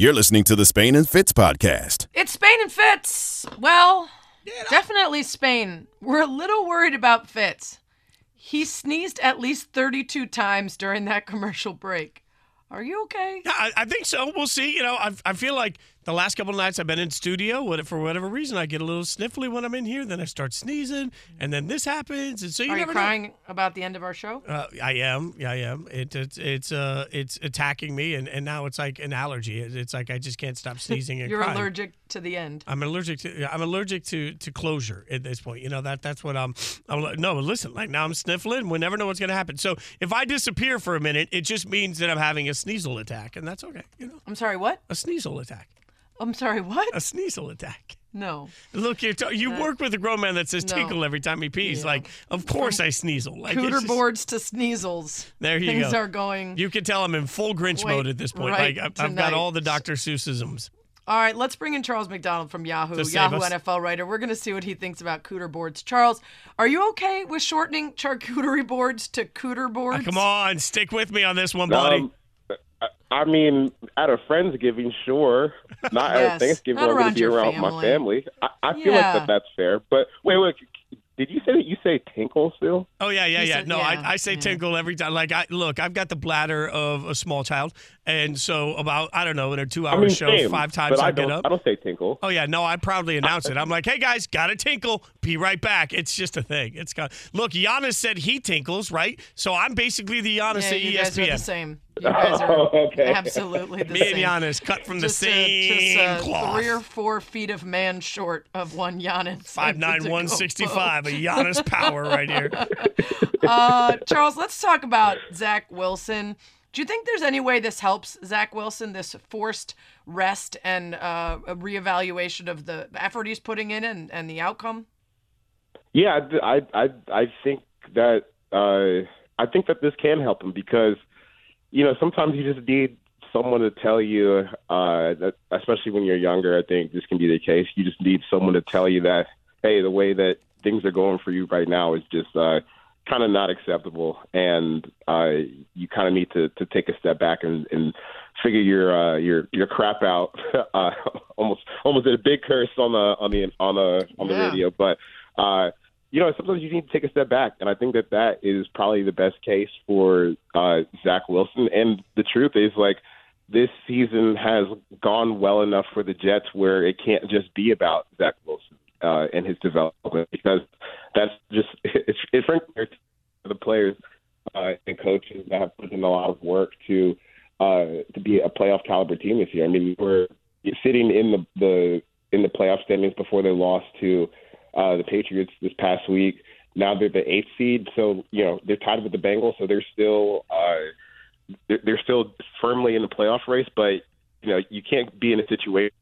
You're listening to the Spain and Fitz podcast. It's Spain and Fitz. Well, definitely Spain. We're a little worried about Fitz. He sneezed at least 32 times during that commercial break. Are you okay? Yeah, I, I think so. We'll see. You know, I, I feel like the last couple of nights I've been in studio, for whatever reason, I get a little sniffly when I'm in here. Then I start sneezing, and then this happens, and so you Are you never know. crying about the end of our show? Uh, I am. Yeah, I am. It, it's it's uh it's attacking me, and, and now it's like an allergy. It's like I just can't stop sneezing and You're crying. allergic to the end. I'm allergic to I'm allergic to to closure at this point. You know that that's what I'm. I'm no, but listen, like now I'm sniffling. We never know what's gonna happen. So if I disappear for a minute, it just means that I'm having a sneasel attack, and that's okay. You know, I'm sorry, what? a sneasel attack, I'm sorry, what? a sneasel attack. No. Look, you're t- you work with a grown man that says no. tinkle every time he pees. Yeah. Like, of course I sneasel. Like, it's Cooter just- boards to sneezels. There you go. Things go. are going. You can tell I'm in full Grinch Wait, mode at this point. right like I've, I've got tonight. all the Dr. Seussisms. All right, let's bring in Charles McDonald from Yahoo, To save Yahoo us. NFL writer. We're going to see what he thinks about cooter boards. Charles, are you okay with shortening charcuterie boards to cooter boards? Come on, stick with me on this one, buddy. Um, I- I mean, at a friendsgiving, sure. Not Yes, at a Thanksgiving. not I'm going to be your around my family. family. I, I feel Yeah. like that that's fair. But wait, wait. Did you say that you say tinkle still? Oh yeah, yeah, yeah. said- no, yeah, I, I say yeah. tinkle every time. Like I look, I've got the bladder of a small child, and so about I don't know in a two-hour I mean, show, same, five times I, I get up. I don't say tinkle. Oh yeah, no, I proudly announce it. I'm like, hey guys, got to tinkle. Be right back. It's just a thing. It's got. Look, Giannis said he tinkles, right? So I'm basically the Giannis Yeah, at you guys are the ESPN. same. You guys are Oh, okay. absolutely the Me same. and Giannis cut from the just, uh, same just, uh, cloth. Three or four feet of man short of one Giannis. Five nine one sixty five, a Giannis power right here. Uh, Charles, let's talk about Zach Wilson. Do you think there's any way this helps Zach Wilson, this forced rest and uh, a reevaluation of the effort he's putting in and, and the outcome? Yeah, I I I think that uh, I think that this can help him because you know sometimes you just need someone to tell you uh, that, especially when you're younger. I think this can be the case. You just need someone to tell you that hey, the way that things are going for you right now is just uh, kind of not acceptable, and uh, you kind of need to to take a step back and. and Figure your uh, your your crap out. Uh, almost almost did a big curse on the on the on the on the Yeah. radio, but uh, you know, sometimes you need to take a step back, and I think that that is probably the best case for uh, Zach Wilson. And the truth is, like, this season has gone well enough for the Jets where it can't just be about Zach Wilson uh, and his development because that's just it's, it's frankly the players uh, and coaches that have put in a lot of work to uh, to be a playoff caliber team this year. I mean, we're sitting in the the in the playoff standings before they lost to uh, the Patriots this past week. Now they're the eighth seed, so you know they're tied with the Bengals, so they're still uh, they're, still firmly in the playoff race. But you know you can't be in a situation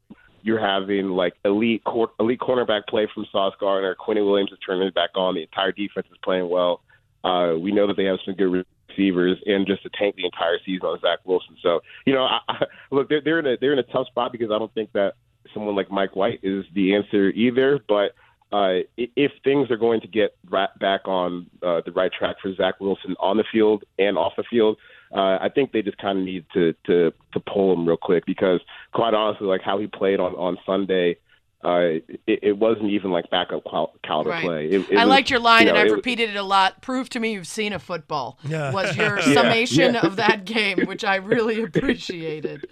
you're having like elite cor- elite cornerback play from Sauce Gardner, Quinnen Williams is turning back on. The entire defense is playing well. Uh, we know that they have some good receivers, and just to tank the entire season on Zach Wilson. So you know, I, I, look, they're, they're in a they're in a tough spot because I don't think that someone like Mike White is the answer either. But uh, if things are going to get right back on uh, the right track for Zach Wilson on the field and off the field, uh, I think they just kind of need to to to pull him real quick because, quite honestly, like how he played on on Sunday, uh, it, it wasn't even like backup cal- caliber Right. play. It, it I was, liked your line, you know, and I've it- repeated it a lot. Prove to me you've seen a football. Yeah. Was your Yeah, summation yeah. of that game, which I really appreciated.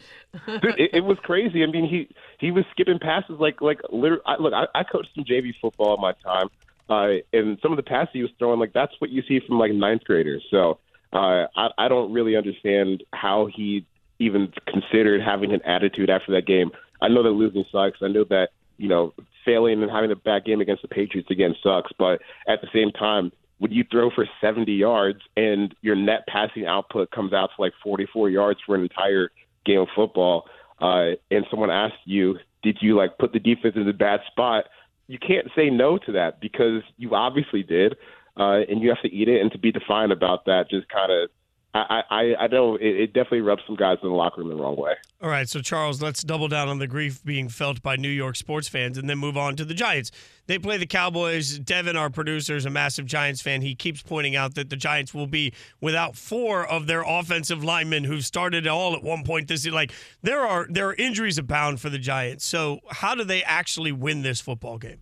Dude, it, it was crazy. I mean, he he was skipping passes like like literally. I, look, I, I coached some JV football in my time, uh, and some of the passes he was throwing, like that's what you see from like ninth graders. So uh, I I don't really understand how he even considered having an attitude after that game. I know that losing sucks. I know that you know failing and having a bad game against the Patriots again sucks. But at the same time, would you throw for 70 yards and your net passing output comes out to like 44 yards for an entire game of football, uh, and someone asks you, did you like put the defense in a bad spot? You can't say no to that because you obviously did, uh, and you have to eat it. And to be defiant about that just kind of I, I, I know it, it definitely rubs some guys in the locker room the wrong way. All right, so Charles, let's double down on the grief being felt by New York sports fans and then move on to the Giants. They play the Cowboys. Devin, our producer, is a massive Giants fan. He keeps pointing out that the Giants will be without four of their offensive linemen who started all at one point this year. Like there are there are injuries abound for the Giants. So how do they actually win this football game?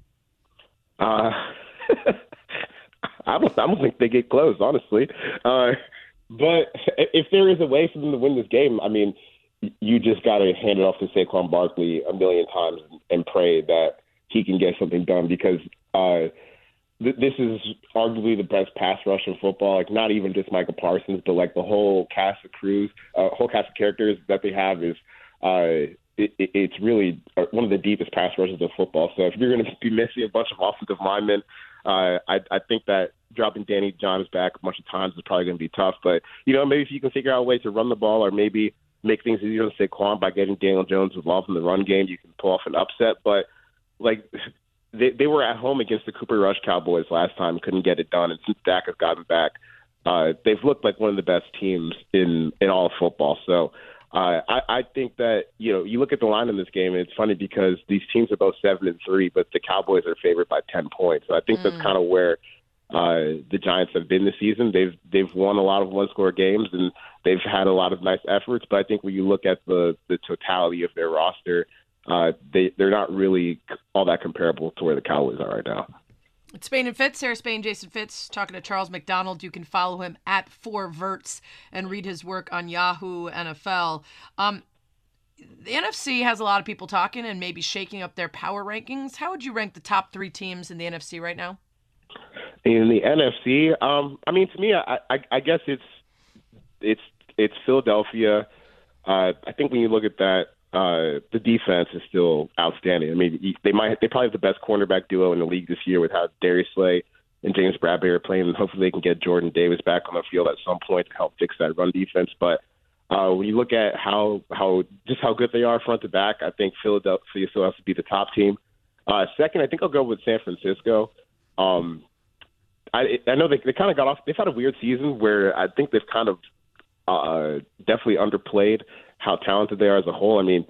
Uh, I don't I don't think they get close, honestly. Uh, but if there is a way for them to win this game, I mean, you just got to hand it off to Saquon Barkley a million times and pray that he can get something done because uh, th- this is arguably the best pass rush in football. Like not even just Micah Parsons, but like the whole cast of crews, uh, whole cast of characters that they have is. Uh, it, it, it's really uh, one of the deepest pass rushes of football. So if you're going to be missing a bunch of offensive linemen, uh, I, I think that dropping Danny Jones back a bunch of times is probably going to be tough. But you know, maybe if you can figure out a way to run the ball, or maybe make things easier on Saquon by getting Daniel Jones involved in the run game, you can pull off an upset. But like they they were at home against the Cooper Rush Cowboys last time, couldn't get it done, and since Dak has gotten back, uh, they've looked like one of the best teams in in all of football. So. Uh, I, I think that you know you look at the line in this game, and it's funny because these teams are both seven and three, but the Cowboys are favored by ten points. So I think mm. that's kind of where uh, the Giants have been this season. They've they've won a lot of one score games and they've had a lot of nice efforts. But I think when you look at the the totality of their roster, uh, they they're not really all that comparable to where the Cowboys are right now. It's Spain and Fitz, Sarah Spain, Jason Fitz, talking to Charles McDonald. You can follow him at Four Verts and read his work on Yahoo NFL. Um, the NFC has a lot of people talking and maybe shaking up their power rankings. How would you rank the top three teams in the NFC right now? In the NFC, um, I mean, to me, I, I, I guess it's it's it's Philadelphia. Uh, I think when you look at that, uh, the defense is still outstanding. I mean, they might they probably have the best cornerback duo in the league this year with how Darius Slay and James Bradberry are playing, and hopefully they can get Jordan Davis back on the field at some point to help fix that run defense. But uh, when you look at how how just how good they are front to back, I think Philadelphia still has to be the top team. Uh, second, I think I'll go with San Francisco. Um, I I know they they kind of got off. They've had a weird season where I think they've kind of uh, definitely underplayed how talented they are as a whole. I mean,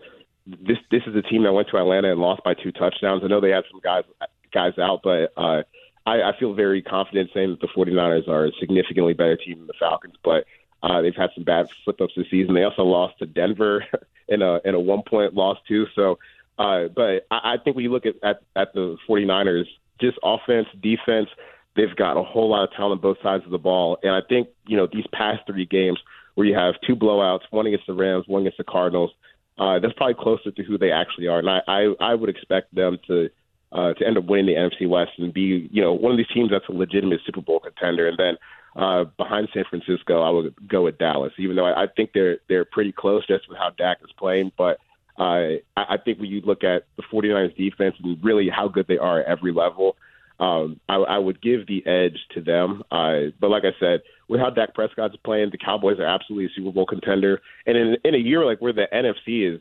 this this is a team that went to Atlanta and lost by two touchdowns. I know they had some guys guys out, but uh, I, I feel very confident saying that the 49ers are a significantly better team than the Falcons. But uh, they've had some bad slip ups this season. They also lost to Denver in a in a one point loss too. So, uh, but I, I think when you look at, at at the 49ers, just offense, defense, they've got a whole lot of talent on both sides of the ball. And I think you know these past three games where you have two blowouts, one against the Rams, one against the Cardinals. Uh, that's probably closer to who they actually are, and I I, I would expect them to uh, to end up winning the NFC West and be you know one of these teams that's a legitimate Super Bowl contender. And then uh, behind San Francisco, I would go with Dallas, even though I, I think they're they're pretty close just with how Dak is playing. But uh, I, I think when you look at the 49ers defense and really how good they are at every level, um, I, I would give the edge to them. Uh, but like I said, with how Dak Prescott's playing, the Cowboys are absolutely a Super Bowl contender. And in, in a year like where the NFC is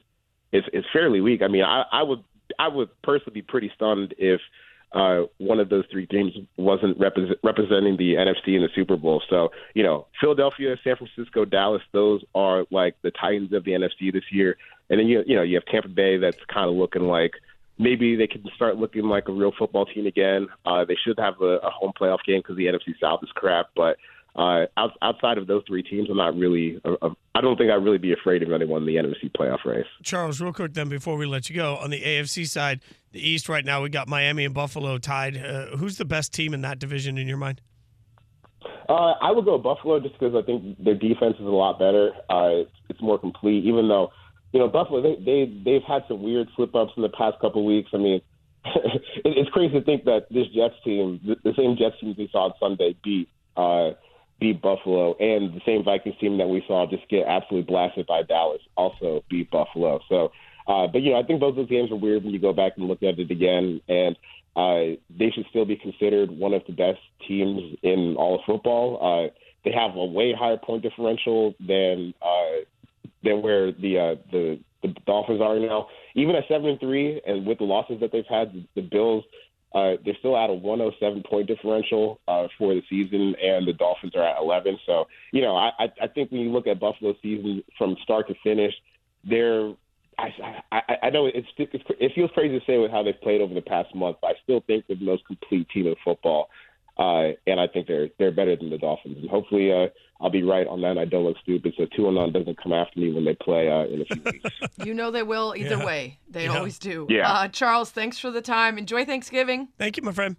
is, is fairly weak, I mean, I, I would I would personally be pretty stunned if uh, one of those three teams wasn't represent, representing the NFC in the Super Bowl. So, you know, Philadelphia, San Francisco, Dallas, those are like the Titans of the NFC this year. And then you you know you have Tampa Bay that's kind of looking like maybe they can start looking like a real football team again. Uh, they should have a, a home playoff game because the NFC South is crap. But uh, out, outside of those three teams, I'm not really. Uh, uh I don't think I'd really be afraid of anyone in the NFC playoff race. Charles, real quick then before we let you go on the AFC side, the East right now we got Miami and Buffalo tied. Uh, who's the best team in that division in your mind? Uh, I would go Buffalo just because I think their defense is a lot better. Uh, it's, it's more complete, even though you know, Buffalo they they they've had some weird slip ups in the past couple of weeks. I mean, it's crazy to think that this Jets team, the same Jets team we saw on Sunday, beat uh, beat Buffalo, and the same Vikings team that we saw just get absolutely blasted by Dallas also beat Buffalo. So, uh, but you know, I think both those games are weird when you go back and look at it again, and uh, they should still be considered one of the best teams in all of football. Uh, they have a way higher point differential than uh, than where the uh, the the Dolphins are now. Even at seven and three, and with the losses that they've had, the Bills Uh, they're still at a 107 point differential uh, for the season, and the Dolphins are at 11. So, you know, I, I think when you look at Buffalo's season from start to finish, they're I, I, I know it's, it's it feels crazy to say with how they've played over the past month, but I still think they're the most complete team in football, uh, and I think they're they're better than the Dolphins. And hopefully, uh, I'll be right on that. I don't look stupid, so two and none doesn't come after me when they play uh, in a few weeks. you know they will either Yeah. way. They Yeah. always do. Yeah. Uh, Charles, thanks for the time. Enjoy Thanksgiving. Thank you, my friend.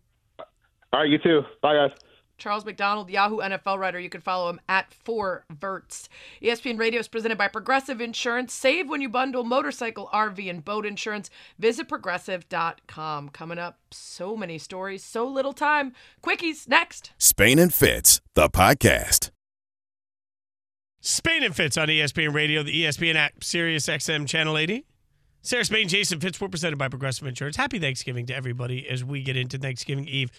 All right, you too. Bye, guys. Charles McDonald, Yahoo NFL writer. You can follow him at 4Verts. ESPN Radio is presented by Progressive Insurance. Save when you bundle motorcycle, RV, and boat insurance. Visit progressive.com. Coming up, so many stories, so little time. Quickies next. Spain and Fitz, the podcast. Spain and Fitz on ESPN Radio, the ESPN app, Sirius XM Channel 80. Sarah Spain, Jason Fitz, we're presented by Progressive Insurance. Happy Thanksgiving to everybody as we get into Thanksgiving Eve.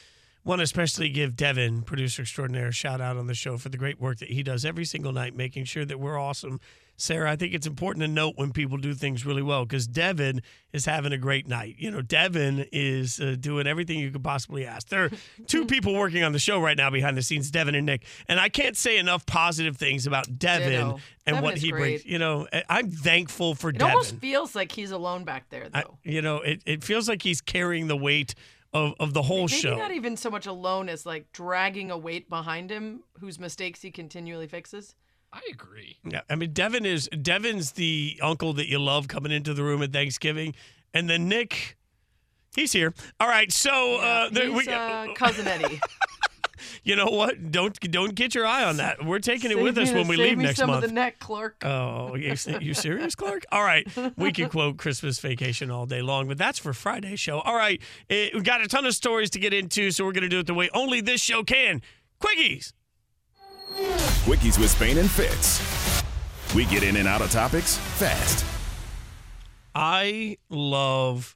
Want to especially give Devin, producer extraordinaire, a shout out on the show for the great work that he does every single night, making sure that we're awesome. Sarah, I think it's important to note when people do things really well because Devin is having a great night. You know, Devin is uh, doing everything you could possibly ask. There are two people working on the show right now behind the scenes, Devin and Nick, and I can't say enough positive things about Devin Ditto. and Devin what he great. brings. You know, I- I'm thankful for It Devin. It almost feels like he's alone back there, I- though. you know, it, it feels like he's carrying the weight of, of the whole Maybe show. not even so much alone as like dragging a weight behind him whose mistakes he continually fixes. I agree. Yeah, I mean, Devin is Devin's the uncle that you love coming into the room at Thanksgiving, and then Nick, he's here. All right, so uh, there, he's we, uh, cousin Eddie. you know what? Don't don't get your eye on that. We're taking it Save with us when we save leave me next some month. of the neck, Clark. Oh, you, you serious, Clark? All right. We could quote Christmas vacation all day long, but that's for Friday's show. All right. eh, we got a ton of stories to get into, so we're going to do it the way only this show can. Quickies. Quickies with Spain and Fitz. We get in and out of topics fast. I love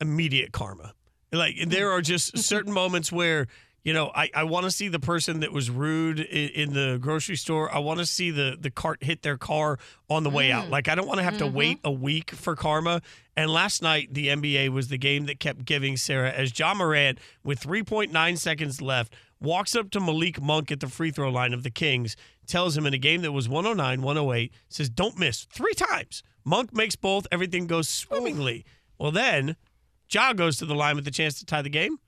immediate karma. Like there are just certain moments where you know I, I want to see the person that was rude in, in the grocery store. I want to see the the cart hit their car on the way out. Mm. Like I don't want to have to wait mm-hmm. a week for karma. And last night the NBA was the game that kept giving Sarah as Ja Morant with 3.9 seconds left walks up to Malik Monk at the free throw line of the Kings, tells him in a game that was 109, 108, says, Don't miss three times. Monk makes both, everything goes swimmingly. Well, then Ja goes to the line with the chance to tie the game,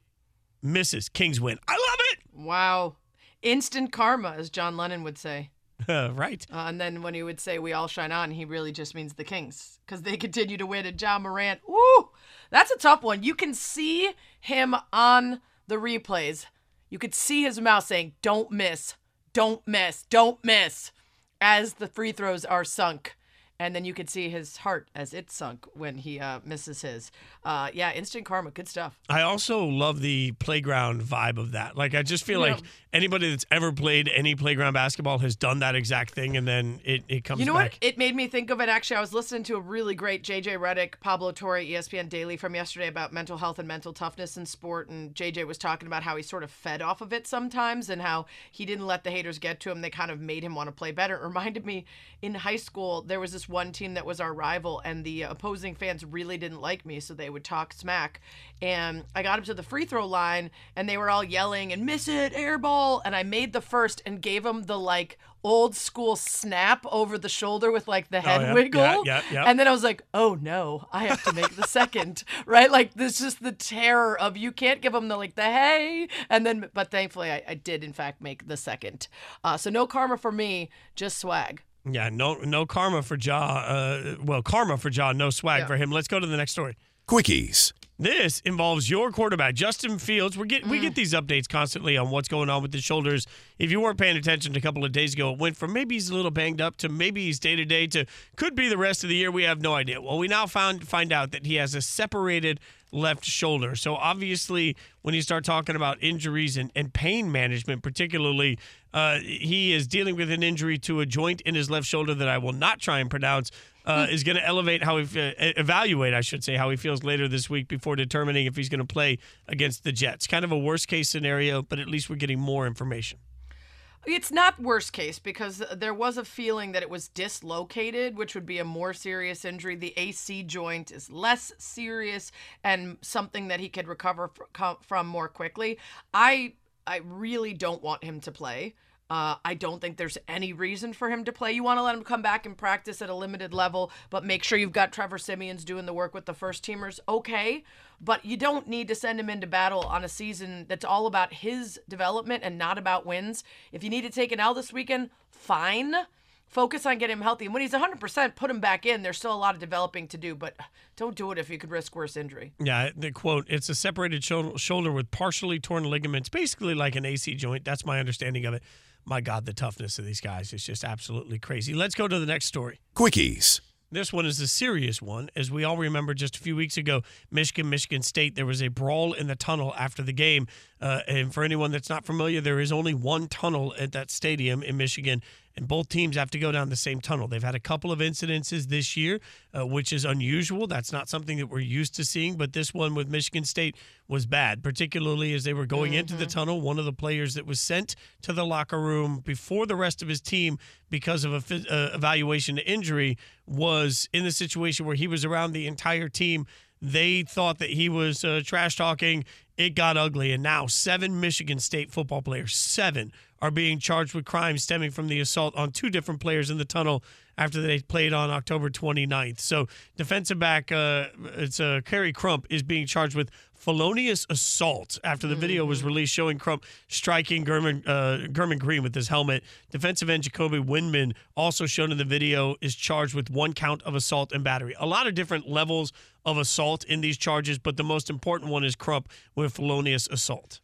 misses. Kings win. I love it. Wow. Instant karma, as John Lennon would say. it. right. Uh, and then when he would say, We all shine on, he really just means the Kings because they continue to win. And Ja Morant, woo, that's a tough one. You can see him on the replays. You could see his mouth saying, Don't miss, don't miss, don't miss, as the free throws are sunk. And then you could see his heart as it sunk when he uh, misses his. Uh, yeah, instant karma. Good stuff. I also love the playground vibe of that. Like, I just feel like anybody that's ever played any playground basketball has done that exact thing, and then it, it comes You know back. what? It made me think of it. Actually, I was listening to a really great JJ Redick, Pablo Torre, ESPN Daily from yesterday about mental health and mental toughness in sport. And JJ was talking about how he sort of fed off of it sometimes and how he didn't let the haters get to him. They kind of made him want to play better. It reminded me in high school, there was this one team that was our rival, and the opposing fans really didn't like me. So they would talk smack. And I got up to the free throw line, and they were all yelling and miss it, air ball. And I made the first and gave them the like, Old school snap over the shoulder with like the head Oh, yeah. wiggle. Yeah, yeah, yeah. And then I was like, oh no, I have to make the second, right? Like this is the terror of you can't give them the like the hey, and then but thankfully I, I did in fact make the second. Uh, so no karma for me, just swag. Yeah, no no karma for Ja. Uh, well, karma for Ja, no swag Yeah. for him. Let's go to the next story. Quickies. This involves your quarterback, Justin Fields. We get we Mm. get these updates constantly on what's going on with his shoulders. If you weren't paying attention a couple of days ago, it went from maybe he's a little banged up to maybe he's day to day to could be the rest of the year. We have no idea. Well, we now found find out that he has a separated left shoulder. So obviously, when you start talking about injuries and, and pain management, particularly, uh, he is dealing with an injury to a joint in his left shoulder that I will not try and pronounce. Uh, is going to elevate how he fe- evaluate, I should say, how he feels later this week before determining if he's going to play against the Jets. Kind of a worst case scenario, but at least we're getting more information. It's not worst case because there was a feeling that it was dislocated, which would be a more serious injury. The AC joint is less serious and something that he could recover from more quickly. I I really don't want him to play. Uh, I don't think there's any reason for him to play. You want to let him come back and practice at a limited level, but make sure you've got Trevor Siemian's doing the work with the first teamers. Okay, but you don't need to send him into battle on a season that's all about his development and not about wins. If you need to take an L this weekend, fine. Focus on getting him healthy. And when he's 100%, put him back in. There's still a lot of developing to do, but don't do it if you could risk worse injury. Yeah, the quote, it's a separated shoulder with partially torn ligaments, basically like an AC joint. That's my understanding of it my God, the toughness of these guys is just absolutely crazy. Let's go to the next story. Quickies. This one is a serious one. As we all remember, just a few weeks ago, Michigan, Michigan State, there was a brawl in the tunnel after the game. Uh, and for anyone that's not familiar, there is only one tunnel at that stadium in Michigan and both teams have to go down the same tunnel. They've had a couple of incidences this year, uh, which is unusual. That's not something that we're used to seeing, but this one with Michigan State was bad, particularly as they were going mm-hmm. into the mm-hmm. tunnel. One of the players that was sent to the locker room before the rest of his team because of a uh, evaluation injury was in the situation where he was around the entire team. They thought that he was uh, trash talking. It got ugly, and now seven Michigan State football players, seven, are being charged with crimes stemming from the assault on two different players in the tunnel after they played on October 29th. So defensive back, uh, it's uh, Khary Crump is being charged with felonious assault after the mm-hmm. video was mm-hmm. released showing Crump striking Gemon, uh, Gemon Green with his helmet. Defensive end Jacoby Windmon, also shown in the video, is charged with one count of assault and battery. A lot of different levels of assault in these charges, but the most important one is Crump with felonious assault.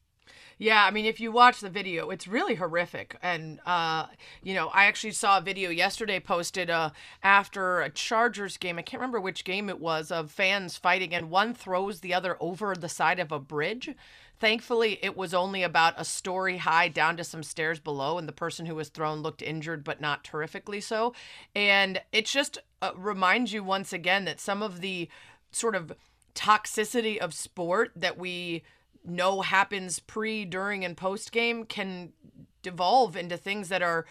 Yeah, I mean, if you watch the video, it's really horrific. And, uh, you know, I actually saw a video yesterday posted uh, after a Chargers game. I can't remember which game it was of fans fighting, and one throws the other over the side of a bridge. Thankfully, it was only about a story high down to some stairs below, and the person who was thrown looked injured, but not terrifically so. And it just uh, reminds you once again that some of the sort of toxicity of sport that we know happens pre, during, and post game can devolve into things that are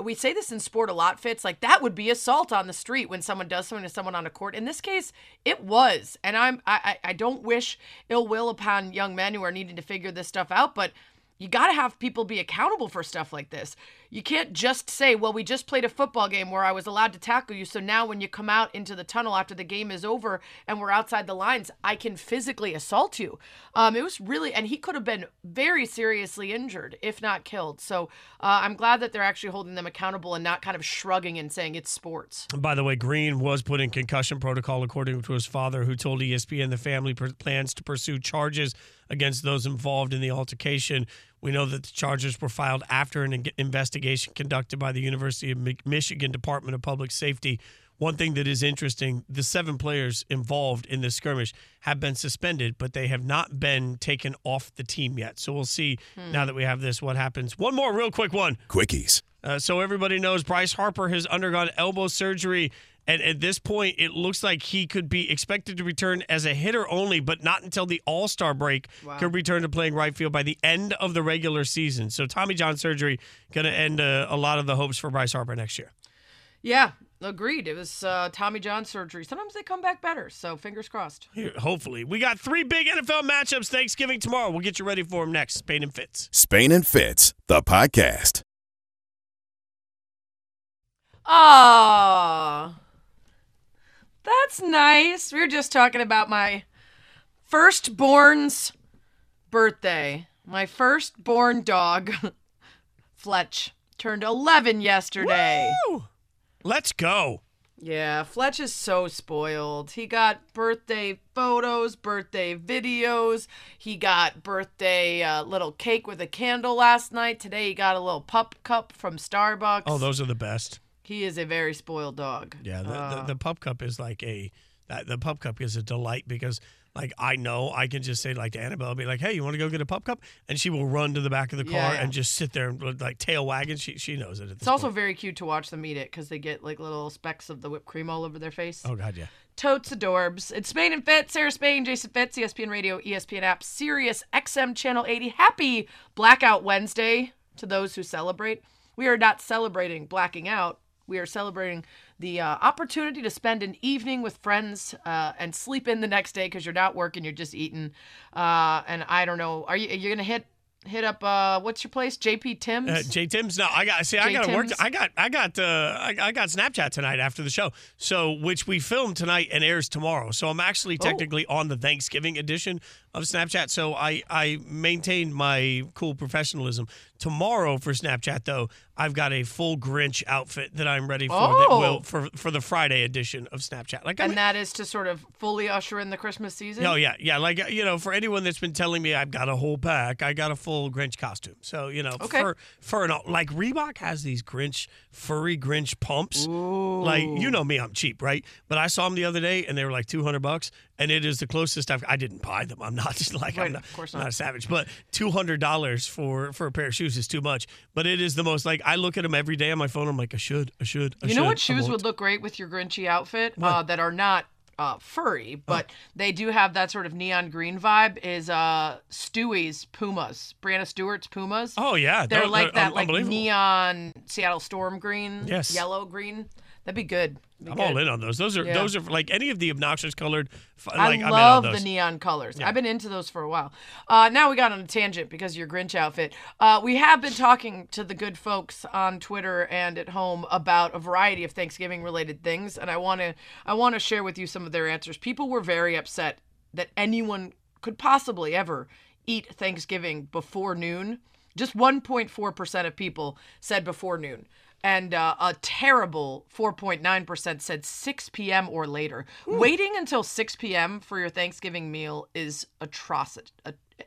we say this in sport a lot fits like that would be assault on the street when someone does something to someone on a court. In this case it was. And i'm i i don't wish ill will upon young men who are needing to figure this stuff out but you got to have people be accountable for stuff like this. You can't just say, well, we just played a football game where I was allowed to tackle you. So now when you come out into the tunnel after the game is over and we're outside the lines, I can physically assault you. Um, it was really, and he could have been very seriously injured, if not killed. So uh, I'm glad that they're actually holding them accountable and not kind of shrugging and saying it's sports. By the way, Green was put in concussion protocol, according to his father, who told ESPN the family plans to pursue charges against those involved in the altercation. We know that the charges were filed after an investigation conducted by the University of Michigan Department of Public Safety. One thing that is interesting the seven players involved in this skirmish have been suspended, but they have not been taken off the team yet. So we'll see hmm. now that we have this what happens. One more real quick one. Quickies. Uh, so everybody knows Bryce Harper has undergone elbow surgery and at this point, it looks like he could be expected to return as a hitter only, but not until the All Star break. Wow. Could return to playing right field by the end of the regular season. So Tommy John surgery going to end uh, a lot of the hopes for Bryce Harper next year. Yeah, agreed. It was uh, Tommy John surgery. Sometimes they come back better, so fingers crossed. Here, hopefully. We got three big NFL matchups Thanksgiving tomorrow. We'll get you ready for them next. Spain and Fitz. Spain and Fitz, the podcast. Ah. That's nice. We were just talking about my firstborn's birthday. My firstborn dog, Fletch, turned 11 yesterday. Woo! Let's go. Yeah, Fletch is so spoiled. He got birthday photos, birthday videos. He got birthday uh, little cake with a candle last night. Today he got a little pup cup from Starbucks. Oh, those are the best. He is a very spoiled dog. Yeah, the, uh, the, the pup cup is like a the pup cup is a delight because like I know I can just say like to Annabelle, I'll be like, "Hey, you want to go get a pup cup?" And she will run to the back of the car yeah, yeah. and just sit there and like tail wagging. She she knows it. it's also very cute to watch them eat it because they get like little specks of the whipped cream all over their face. Oh god, yeah. Totes adorbs. It's Spain and Fitz, Sarah Spain, Jason Fitz, ESPN Radio, ESPN app, Sirius XM Channel 80. Happy Blackout Wednesday to those who celebrate. we are not celebrating blacking out. We are celebrating the uh, opportunity to spend an evening with friends uh, and sleep in the next day because you're not working, you're just eating. Uh, and I don't know, are you you're gonna hit hit up uh, what's your place, JP Tim's? Uh, J Tim's. No, I got. See, I got to work. I got. I got. Uh, I, I got Snapchat tonight after the show. So, which we filmed tonight and airs tomorrow. So I'm actually Oh. technically on the Thanksgiving edition of Snapchat. So I I maintain my cool professionalism. Tomorrow for Snapchat though, I've got a full Grinch outfit that I'm ready for. That Oh. will for for the Friday edition of Snapchat. Like I and mean, that is to sort of fully usher in the Christmas season. Oh yeah, yeah. Like you know, for anyone that's been telling me I've got a whole pack, I got a full Grinch costume. So you know, Okay. fur, fur and all. Like Reebok has these Grinch furry Grinch pumps. Like you know me, I'm cheap, right? But I saw them the other day, and they were like two hundred bucks, and it is the closest I've. I didn't buy them. I'm not just like Right, I'm not, of course not not. a savage, but two hundred dollars for for a pair of shoes is too much. But it is the most like I look at them every day on my phone. I'm like, I should, I should. I You know what shoes would look great with your Grinchy outfit uh, that are not uh, furry, but they do have that sort of neon green vibe? Is uh, Stewie's Pumas, Breanna Stewart's Pumas. Oh yeah, they're they're- like they're that, like neon Seattle storm green, Yes. yellow green. That'd be good. Be I'm good. all in on those. Those are Yeah. those are like any of the obnoxious colored. Like, on love the neon colors. I've been into those for a while. Uh, now we got on a tangent because of your Grinch outfit. Uh, we have been talking to the good folks on Twitter and at home about a variety of Thanksgiving related things, and I want to I want to share with you some of their answers. People were very upset that anyone could possibly ever eat Thanksgiving before noon. Just 1.4% of people said before noon. And uh, a terrible 4.9% said 6 p.m. or later. Waiting until 6 p.m. for your Thanksgiving meal is atrocity.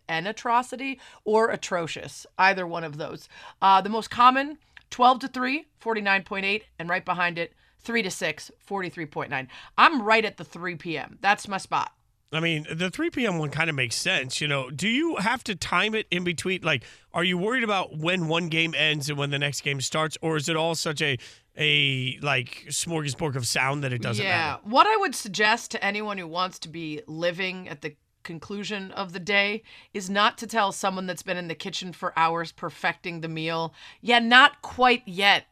An atrocity or atrocious. Either one of those. Uh, the most common 12 to 3, 49.8, and right behind it, 3 to 6, 43.9. I'm right at the 3 p.m. That's my spot. I mean, the 3 p.m. one kind of makes sense. You know, do you have to time it in between? Like, are you worried about when one game ends and when the next game starts, or is it all such a a like smorgasbord of sound that it doesn't yeah. matter? What I would suggest to anyone who wants to be living at the conclusion of the day is not to tell someone that's been in the kitchen for hours perfecting the meal, yeah, not quite yet.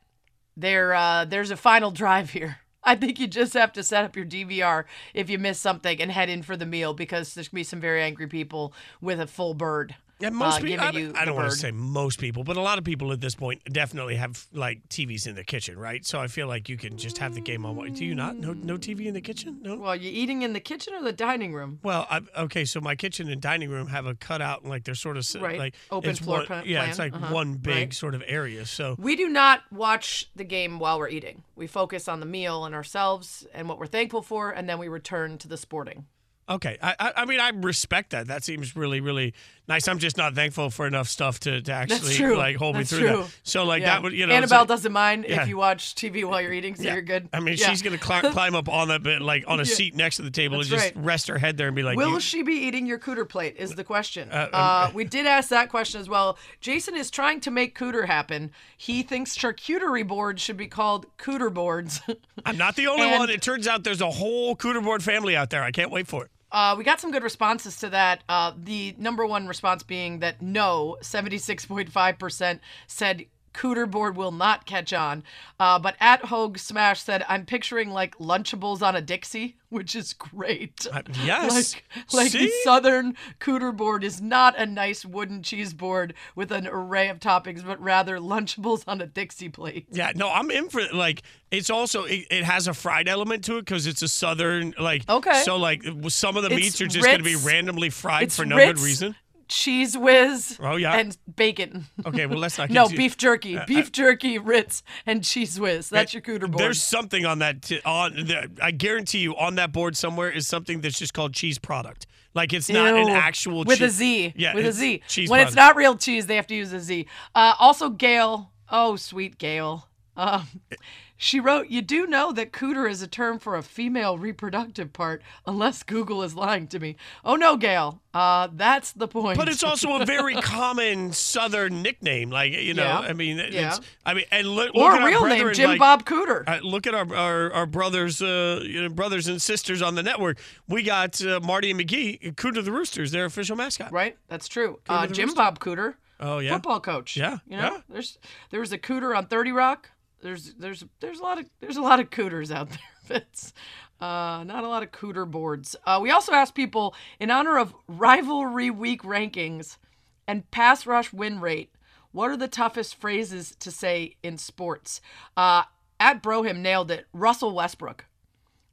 There, uh, there's a final drive here. I think you just have to set up your DVR if you miss something and head in for the meal because there's gonna be some very angry people with a full bird. Yeah, most uh, people. I, I don't want to say most people, but a lot of people at this point definitely have like TVs in the kitchen, right? So I feel like you can just have the game on. Do you not? No, no TV in the kitchen? No. Well, you eating in the kitchen or the dining room? Well, I, okay, so my kitchen and dining room have a cutout, and like they're sort of Right. like Open it's floor one, pa- Yeah, it's like Uh-huh. one big Right. sort of area. So We do not watch the game while we're eating. We focus on the meal and ourselves and what we're thankful for, and then we return to the sporting. Okay, I, I I mean I respect that. That seems really really nice. I'm just not thankful for enough stuff to, to actually like hold That's me through true. that. So like Yeah. that would you know Annabelle like- doesn't mind Yeah. if you watch TV while you're eating, so yeah. you're good. I mean she's gonna cli- climb up on that bit like on a seat next to the table That's and just right. rest her head there and be like, Will she be eating your cooter plate? Is the question. Uh, um, Uh, we did ask that question as well. Jason is trying to make cooter happen. He thinks charcuterie boards should be called cooter boards. I'm not the only and- one. It turns out there's a whole cooter board family out there. I can't wait for it. Uh, we got some good responses to that. Uh, the number one response being that no, 76.5% said Cooter board will not catch on. Uh, but at Hogue Smash said, I'm picturing like Lunchables on a Dixie, which is great. Uh, yes. Like, like the Southern Cooter board is not a nice wooden cheese board with an array of toppings, but rather Lunchables on a Dixie plate. Yeah, no, I'm in for like. It's also it, it has a fried element to it because it's a southern like. Okay. So like some of the It's meats are just going to be randomly fried It's for no good reason. Cheese whiz Oh, yeah. and bacon. Okay, well let's not. No, too- beef jerky, beef jerky, Ritz, and cheese whiz. That's your cooter board. There's something on that. T- on the, I guarantee you, on that board somewhere is something that's just called cheese product. Like it's not an actual with a cheese- Z. Yeah, with a Z. Cheese when it's not real cheese, they have to use a Z. Uh, also, Gail. Oh, sweet Gail. Um, she wrote, "You do know that cooter is a term for a female reproductive part, unless Google is lying to me." Oh no, Gail. Uh, that's the point. But it's also a very common Southern nickname. Like you know, Yeah. I mean, it's, Yeah. I mean, and look, or look a real our name, Jim like, Bob Cooter. Uh, look at our, our our brothers, uh, you know, brothers and sisters on the network. We got uh, Marty and McGee, Cooter the Roosters, their official mascot. Right, that's true. Uh, Jim Rooster. Bob Cooter, Oh yeah. football coach. Yeah, you know, yeah. there's there was a cooter on Thirty Rock. There's there's there's a lot of there's a lot of cooters out there. Fitz. Uh, not a lot of cooter boards. Uh, we also asked people in honor of rivalry week rankings and pass rush win rate. What are the toughest phrases to say in sports? Uh, at Brohim nailed it. Russell Westbrook.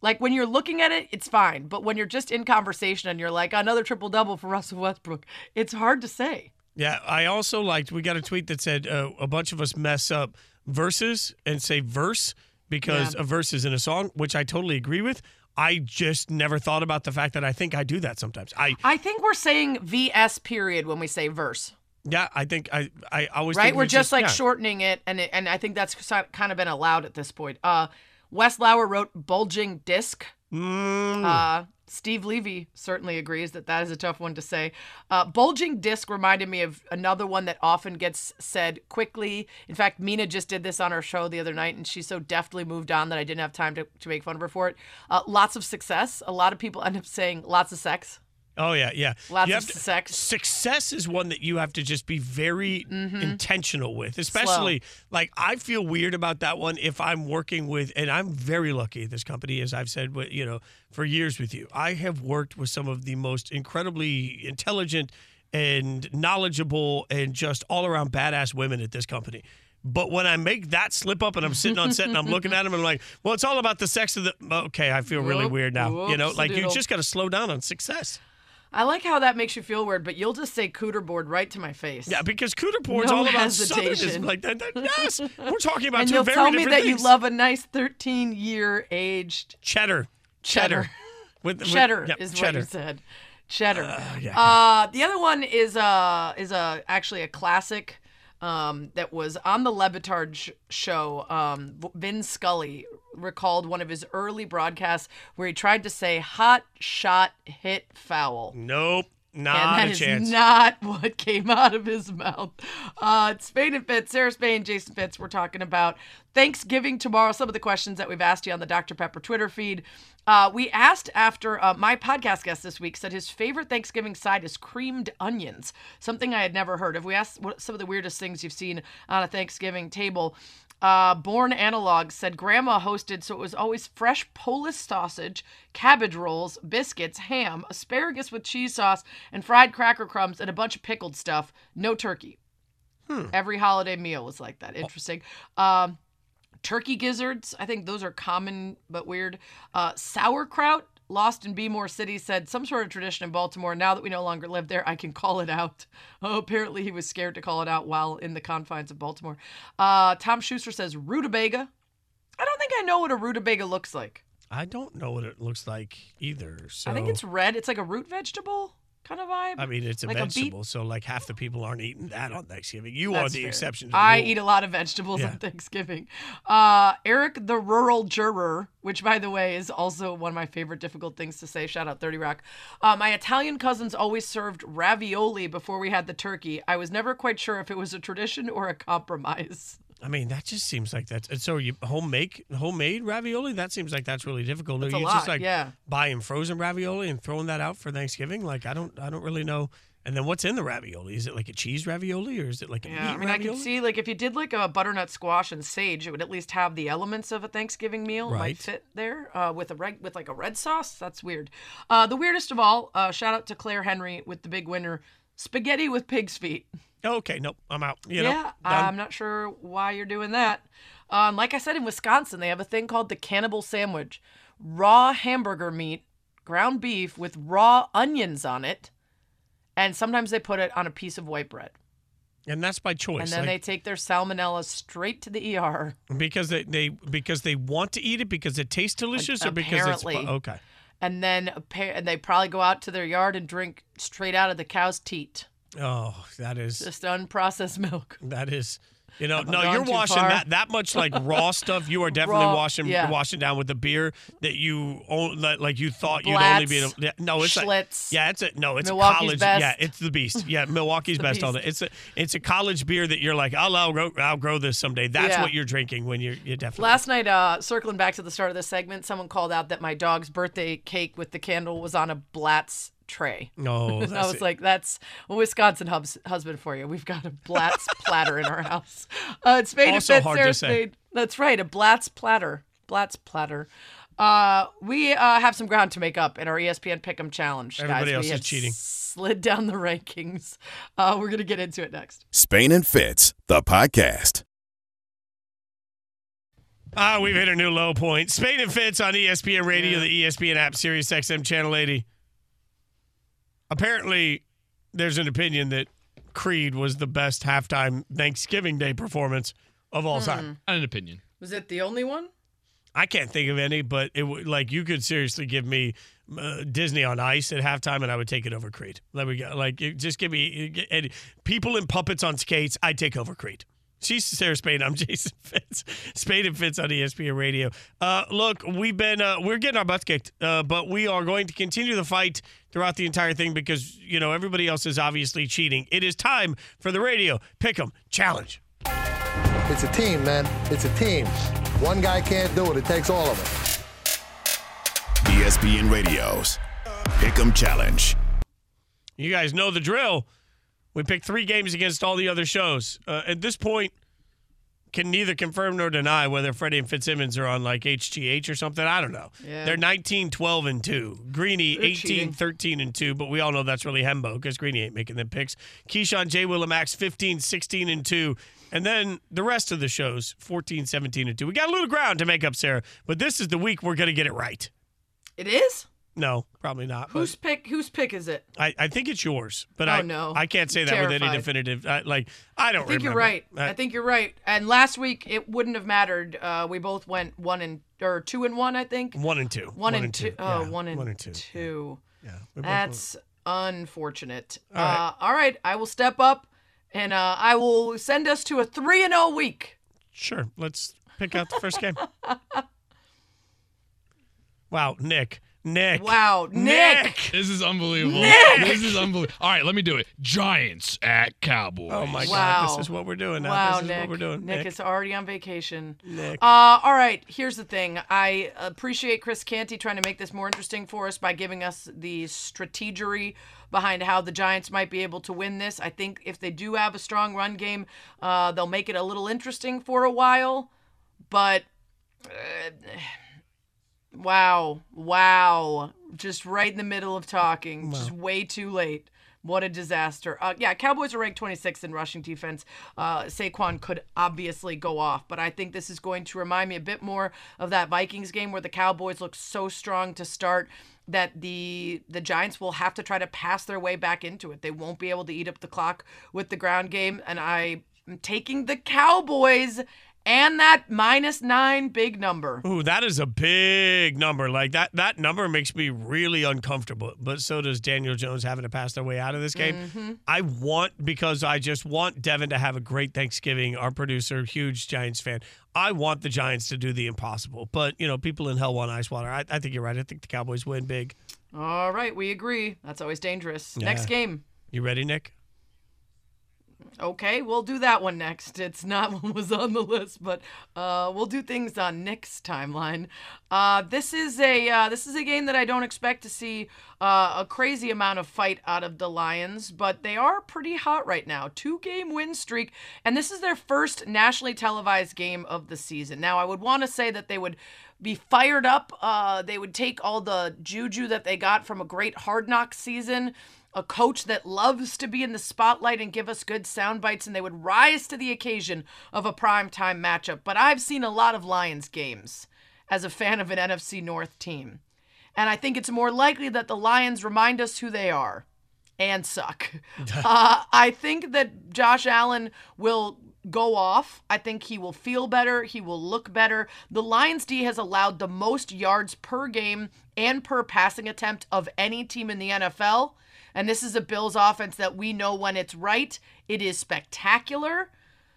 Like when you're looking at it, it's fine. But when you're just in conversation and you're like, another triple double for Russell Westbrook, it's hard to say. Yeah, I also liked. We got a tweet that said uh, a bunch of us mess up verses and say verse because Yeah. a verse is in a song, which I totally agree with. I just never thought about the fact that I think I do that sometimes. I I think we're saying VS period when we say verse, yeah, I think I I always right? think We're we just like yeah. shortening it, and it, and I think that's kind of been allowed at this point. Uh, Wes Lauer wrote bulging disc. Mm, Uh, Steve Levy certainly agrees that that is a tough one to say. Uh, bulging disc reminded me of another one that often gets said quickly. In fact, Mina just did this on her show the other night, and she so deftly moved on that I didn't have time to, to make fun of her for it. Uh, lots of success. A lot of people end up saying lots of sex. Oh yeah, yeah. Lots You of to- sex. Success is one that you have to just be very Mm-hmm. intentional with, especially like I feel weird about that one if I'm working with, and I'm very lucky at this company, as I've said, you know, for years with you. I have worked with some of the most incredibly intelligent and knowledgeable and just all around badass women at this company. But when I make that slip up and I'm sitting on set and I'm looking at them and I'm like, well, it's all about the sex of the. Okay, I feel really Whoop, weird now. You know, like you just got to slow down on success. I like how that makes you feel weird, but you'll just say cooter board right to my face. Yeah, because cooter board's No all about hesitation. southernism. Like that, that- yes, we're talking about and two you'll very tell me that you love a nice 13 year aged cheddar. cheddar. cheddar. With, with- cheddar yeah, is cheddar. what you said. Cheddar. yeah. Uh, the other one is uh is uh, actually a classic um, that was on the Le Batard sh- show. Um, Vin Scully recalled one of his early broadcasts where he tried to say "hot shot hit foul." Nope, not and that a is chance. not what came out of his mouth. Uh, it's Spain and Fitz, Sarah Spain, Jason Fitz. We're talking about Thanksgiving tomorrow. Some of the questions that we've asked you on the Dr. Pepper Twitter feed. Uh, we asked after uh, my podcast guest this week said his favorite Thanksgiving side is creamed onions, something I had never heard of. We asked what some of the weirdest things you've seen on a Thanksgiving table. Uh, Born Analog said grandma hosted, so it was always fresh Polish sausage, cabbage rolls, biscuits, ham, asparagus with cheese sauce, and fried cracker crumbs, and a bunch of pickled stuff. No turkey. Every holiday meal was like that. Interesting. Um, turkey gizzards, I think those are common but weird. Uh, sauerkraut. Lost in Bmore City said some sort of tradition in Baltimore. Now that we no longer live there, I can call it out. Oh, apparently he was scared to call it out while in the confines of Baltimore. Uh, Tom Schuster says rutabaga. I don't think I know what a rutabaga looks like. I don't know what it looks like either. So I think it's red. It's like a root vegetable kind of vibe. I mean, it's a like a vegetable, so like half the people aren't eating that on Thanksgiving. You are the fair. exception. To the I eat a lot of vegetables Yeah. on Thanksgiving. Uh, Eric the Rural Juror, which by the way is also one of my favorite difficult things to say. Shout out 30 Rock. Uh, my Italian cousins always served ravioli before we had the turkey. I was never quite sure if it was a tradition or a compromise. I mean, that just seems like that's. So you homemade homemade ravioli? That seems like that's really difficult. That's Are you lot, just like yeah. buying frozen ravioli and throwing that out for Thanksgiving? Like I don't I don't really know. And then what's in the ravioli? Is it like a cheese ravioli or is it like a Yeah, meat I mean, I can see like if you did like a butternut squash and sage, it would at least have the elements of a Thanksgiving meal. It Right. might fit there uh, with a reg- with like a red sauce. That's weird. Uh, the weirdest of all, uh, shout out to Claire Henry with the big winner, spaghetti with pig's feet. okay, nope, I'm out. You know, yeah, done. I'm not sure why you're doing that. Um, like I said, in Wisconsin, they have a thing called the cannibal sandwich raw hamburger meat, ground beef with raw onions on it. And sometimes they put it on a piece of white bread. and that's by choice. And then they take their salmonella straight to the ER. because they, they because they want to eat it because it tastes delicious or because apparently. it's okay. And then and they probably go out to their yard and drink straight out of the cow's teat, Oh, that is just unprocessed milk. that is. You know, no, you're washing far? that that much like raw stuff. You are definitely Raw, washing yeah. washing down with the beer that you own, like you thought you'd only be. Able, no, it's like, Schlitz. yeah, it's a no, it's Milwaukee's a college. best. Yeah, it's the beast. Yeah, Milwaukee's the best all day. beast. It's a it's a college beer that you're like, I'll I'll grow, I'll grow this someday. That's Yeah. what you're drinking when you're you definitely. Last night, uh, circling back to the start of this segment, someone called out that my dog's birthday cake with the candle was on a Blatz tray. No, I was it. like, that's a Wisconsin hubs, husband for you. We've got a Blatz platter in our house. Uh, it's made Also to fit hard to say. Spade. That's right, a Blatz platter. Blatz platter. Uh, we uh, have some ground to make up in our ESPN Pick'em Challenge. Everybody guys. else we is cheating. Slid down the rankings. Uh, we're gonna get into it next. Spain and Fitz, the podcast. Ah, we've hit a new low point. Spain and Fitz on ESPN Radio, the ESPN app, Sirius XM Channel 80. Apparently, there's an opinion that Creed was the best halftime Thanksgiving Day performance of all time. An opinion. Was it the only one? I can't think of any, but it would like you could seriously give me uh, Disney on Ice at halftime, and I would take it over Creed. Let me go. Like, you- just give me you get- and people in puppets on skates. I'd take over Creed. She's Sarah Spain. I'm Jason Fitz. Spade and Fitz on ESPN Radio. Uh, look, we've been uh, we're getting our butts kicked, uh, but we are going to continue the fight throughout the entire thing because you know everybody else is obviously cheating. It is time for the radio pick'em challenge. It's a team, man. It's a team. One guy can't do it. It takes all of us. ESPN Radio's Pick'em Challenge. You guys know the drill. We picked three games against all the other shows. Uh, at this point, can neither confirm nor deny whether Freddie and Fitzsimmons are on like HGH or something. I don't know. Yeah. They're 19, 12, and 2. Greeny, They're 18, cheating. 13, and 2, but we all know that's really Hembo because Greeny ain't making them picks. Keyshawn, J. Will and Max, 15, 16, and 2. And then the rest of the shows, 14, 17, and 2. We got a little ground to make up, Sarah, but this is the week we're going to get it right. It is. No, probably not. Whose pick? Whose pick is it? I, I think it's yours, but Oh, I no. I can't say that with any definitive. I, like I don't. Remember. I think you're right. I- I think you're right. And last week it wouldn't have mattered. Uh, we both went one and or two and one. I think one and two. one, and two. Oh, Yeah, one and, one and two. two. Yeah, both That's unfortunate. All right. Uh, all right, I will step up, and uh, I will send us to a three and zero week. Sure. Let's pick out the first game. wow, Nick. Nick. Wow, Nick. This is unbelievable. Nick! This is unbelievable. All right, let me do it. Giants at Cowboys. Oh my Wow. God! This is what we're doing now. Wow, this is Nick. what we're doing. Nick, Nick. is already on vacation. Nick. Uh, all right, here's the thing. I appreciate Chris Canty trying to make this more interesting for us by giving us the strategery behind how the Giants might be able to win this. I think if they do have a strong run game, uh, they'll make it a little interesting for a while. But uh, wow, wow, just right in the middle of talking, just way too late. What a disaster. Uh, yeah, Cowboys are ranked 26th in rushing defense. Uh, Saquon could obviously go off, but I think this is going to remind me a bit more of that Vikings game where the Cowboys looked so strong to start that the the Giants will have to try to pass their way back into it. They won't be able to eat up the clock with the ground game, and I am taking the Cowboys and that minus nine big number. Ooh, that is a big number. Like that that number makes me really uncomfortable. But so does Daniel Jones having to pass their way out of this game. Mm-hmm. I want because I just want Devin to have a great Thanksgiving. Our producer, huge Giants fan. I want the Giants to do the impossible. But you know, people in hell want ice water. I, I think you're right. I think the Cowboys win big. All right, we agree. That's always dangerous. Next game. You ready, Nick? Okay, we'll do that one next. It's not what was on the list, but uh, we'll do things on Nick's timeline. Uh, this is a uh, this is a game that I don't expect to see uh, a crazy amount of fight out of the Lions, but they are pretty hot right now. Two game win streak, and this is their first nationally televised game of the season. Now, I would want to say that they would be fired up. Uh, they would take all the juju that they got from a great Hard Knock season a coach that loves to be in the spotlight and give us good sound bites, and they would rise to the occasion of a primetime matchup. But I've seen a lot of Lions games as a fan of an NFC North team. And I think it's more likely that the Lions remind us who they are and suck. uh, I think that Josh Allen will go off. I think he will feel better. He will look better. The Lions D has allowed the most yards per game and per passing attempt of any team in the NFL. And this is a Bills offense that we know when it's right, it is spectacular.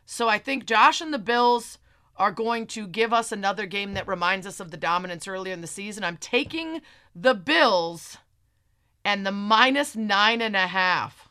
So I think Josh and the Bills are going to give us another game that reminds us of the dominance earlier in the season. I'm taking the Bills and the minus nine and a half.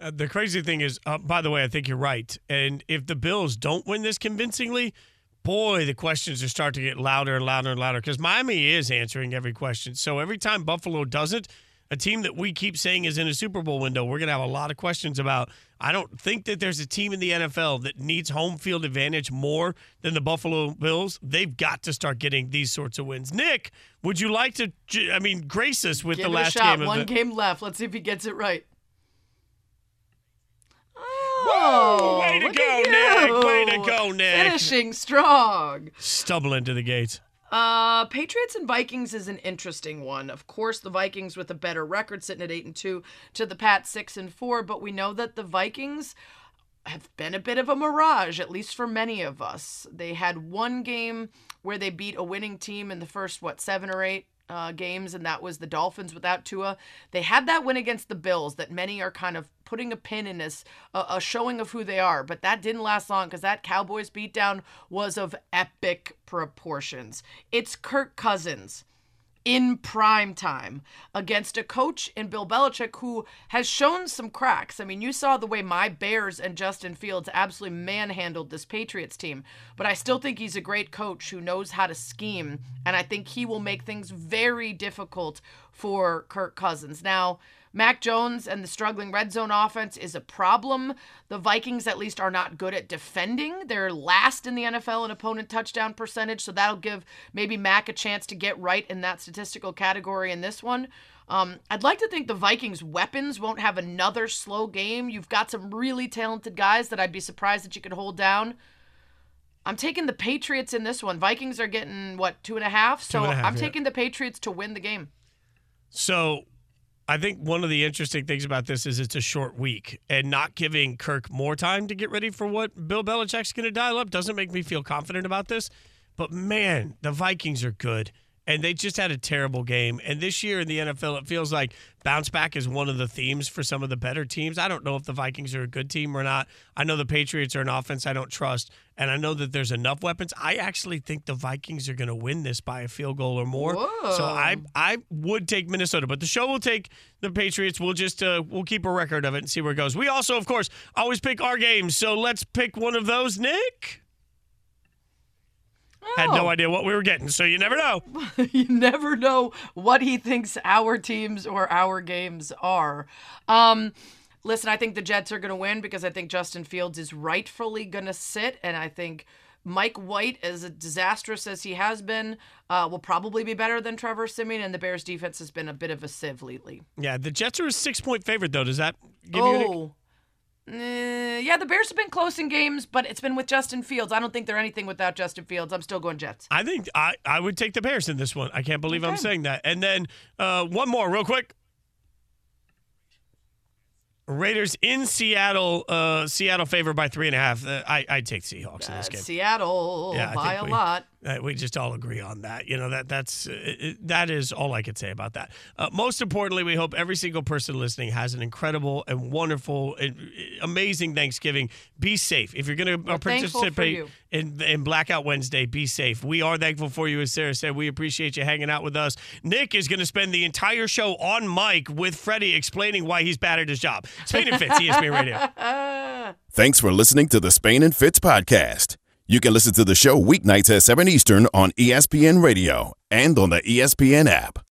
Uh, the crazy thing is, uh, by the way, I think you're right. And if the Bills don't win this convincingly, boy, the questions are starting to get louder and louder and louder because Miami is answering every question. So every time Buffalo doesn't, a team that we keep saying is in a Super Bowl window. We're going to have a lot of questions about. I don't think that there's a team in the NFL that needs home field advantage more than the Buffalo Bills. They've got to start getting these sorts of wins. Nick, would you like to? I mean, grace us with Give the last game of One the. game left. Let's see if he gets it right. Oh, way to go, Nick. Way to go, Nick. Finishing strong. Stumbling to the gates. Uh, Patriots and Vikings is an interesting one. Of course, the Vikings with a better record, sitting at eight and two, to the Pats six and four. But we know that the Vikings have been a bit of a mirage, at least for many of us. They had one game where they beat a winning team in the first what seven or eight uh, games, and that was the Dolphins without Tua. They had that win against the Bills that many are kind of putting a pin in as a, a showing of who they are, but that didn't last long because that Cowboys beatdown was of epic proportions. It's Kirk Cousins in prime time against a coach in Bill Belichick who has shown some cracks. I mean, you saw the way my Bears and Justin Fields absolutely manhandled this Patriots team, but I still think he's a great coach who knows how to scheme, and I think he will make things very difficult for Kirk Cousins. Now, Mac Jones and the struggling red zone offense is a problem. The Vikings, at least, are not good at defending. They're last in the NFL in opponent touchdown percentage, so that'll give maybe Mac a chance to get right in that statistical category in this one. Um, I'd like to think the Vikings' weapons won't have another slow game. You've got some really talented guys that I'd be surprised that you could hold down. I'm taking the Patriots in this one. Vikings are getting, what, two and a half? So half, I'm yeah. taking the Patriots to win the game. So I think one of the interesting things about this is it's a short week and not giving Kirk more time to get ready for what Bill Belichick's going to dial up doesn't make me feel confident about this. But man, the Vikings are good. And they just had a terrible game. And this year in the NFL, it feels like bounce back is one of the themes for some of the better teams. I don't know if the Vikings are a good team or not. I know the Patriots are an offense I don't trust. And I know that there's enough weapons. I actually think the Vikings are going to win this by a field goal or more. So I I would take Minnesota, but the show will take the Patriots. We'll just uh, we'll keep a record of it and see where it goes. We also, of course, always pick our games. So let's pick one of those, Nick. Had no Oh. idea what we were getting, so you never know. you never know what he thinks our teams or our games are. Um, listen, I think the Jets are going to win because I think Justin Fields is rightfully going to sit, and I think Mike White, as disastrous as he has been, uh, will probably be better than Trevor Siemian, and the Bears' defense has been a bit of a sieve lately. Yeah, the Jets are a six point favorite, though. Does that give you any? Eh, yeah, the Bears have been close in games, but it's been with Justin Fields. I don't think they're anything without Justin Fields. I'm still going Jets. I think I, I would take the Bears in this one. I can't believe I'm saying that. And then uh, one more, real quick. Raiders in Seattle. Uh, Seattle favored by three and a half. Uh, I I take Seahawks in this Uh, game. Seattle Yeah, by a we- lot. Uh, we just all agree on that. You know that that's uh, that is all I could say about that. Uh, most importantly, we hope every single person listening has an incredible and wonderful, and uh, amazing Thanksgiving. Be safe if you're going to We're thankful for participate you. in in Blackout Wednesday. Be safe. We are thankful for you, as Sarah said. We appreciate you hanging out with us. Nick is going to spend the entire show on mic with Freddie explaining why he's bad at his job. Spain and Fitz, ESPN Radio. Thanks for listening to the Spain and Fitz podcast. You can listen to the show weeknights at 7 Eastern on ESPN Radio and on the ESPN app.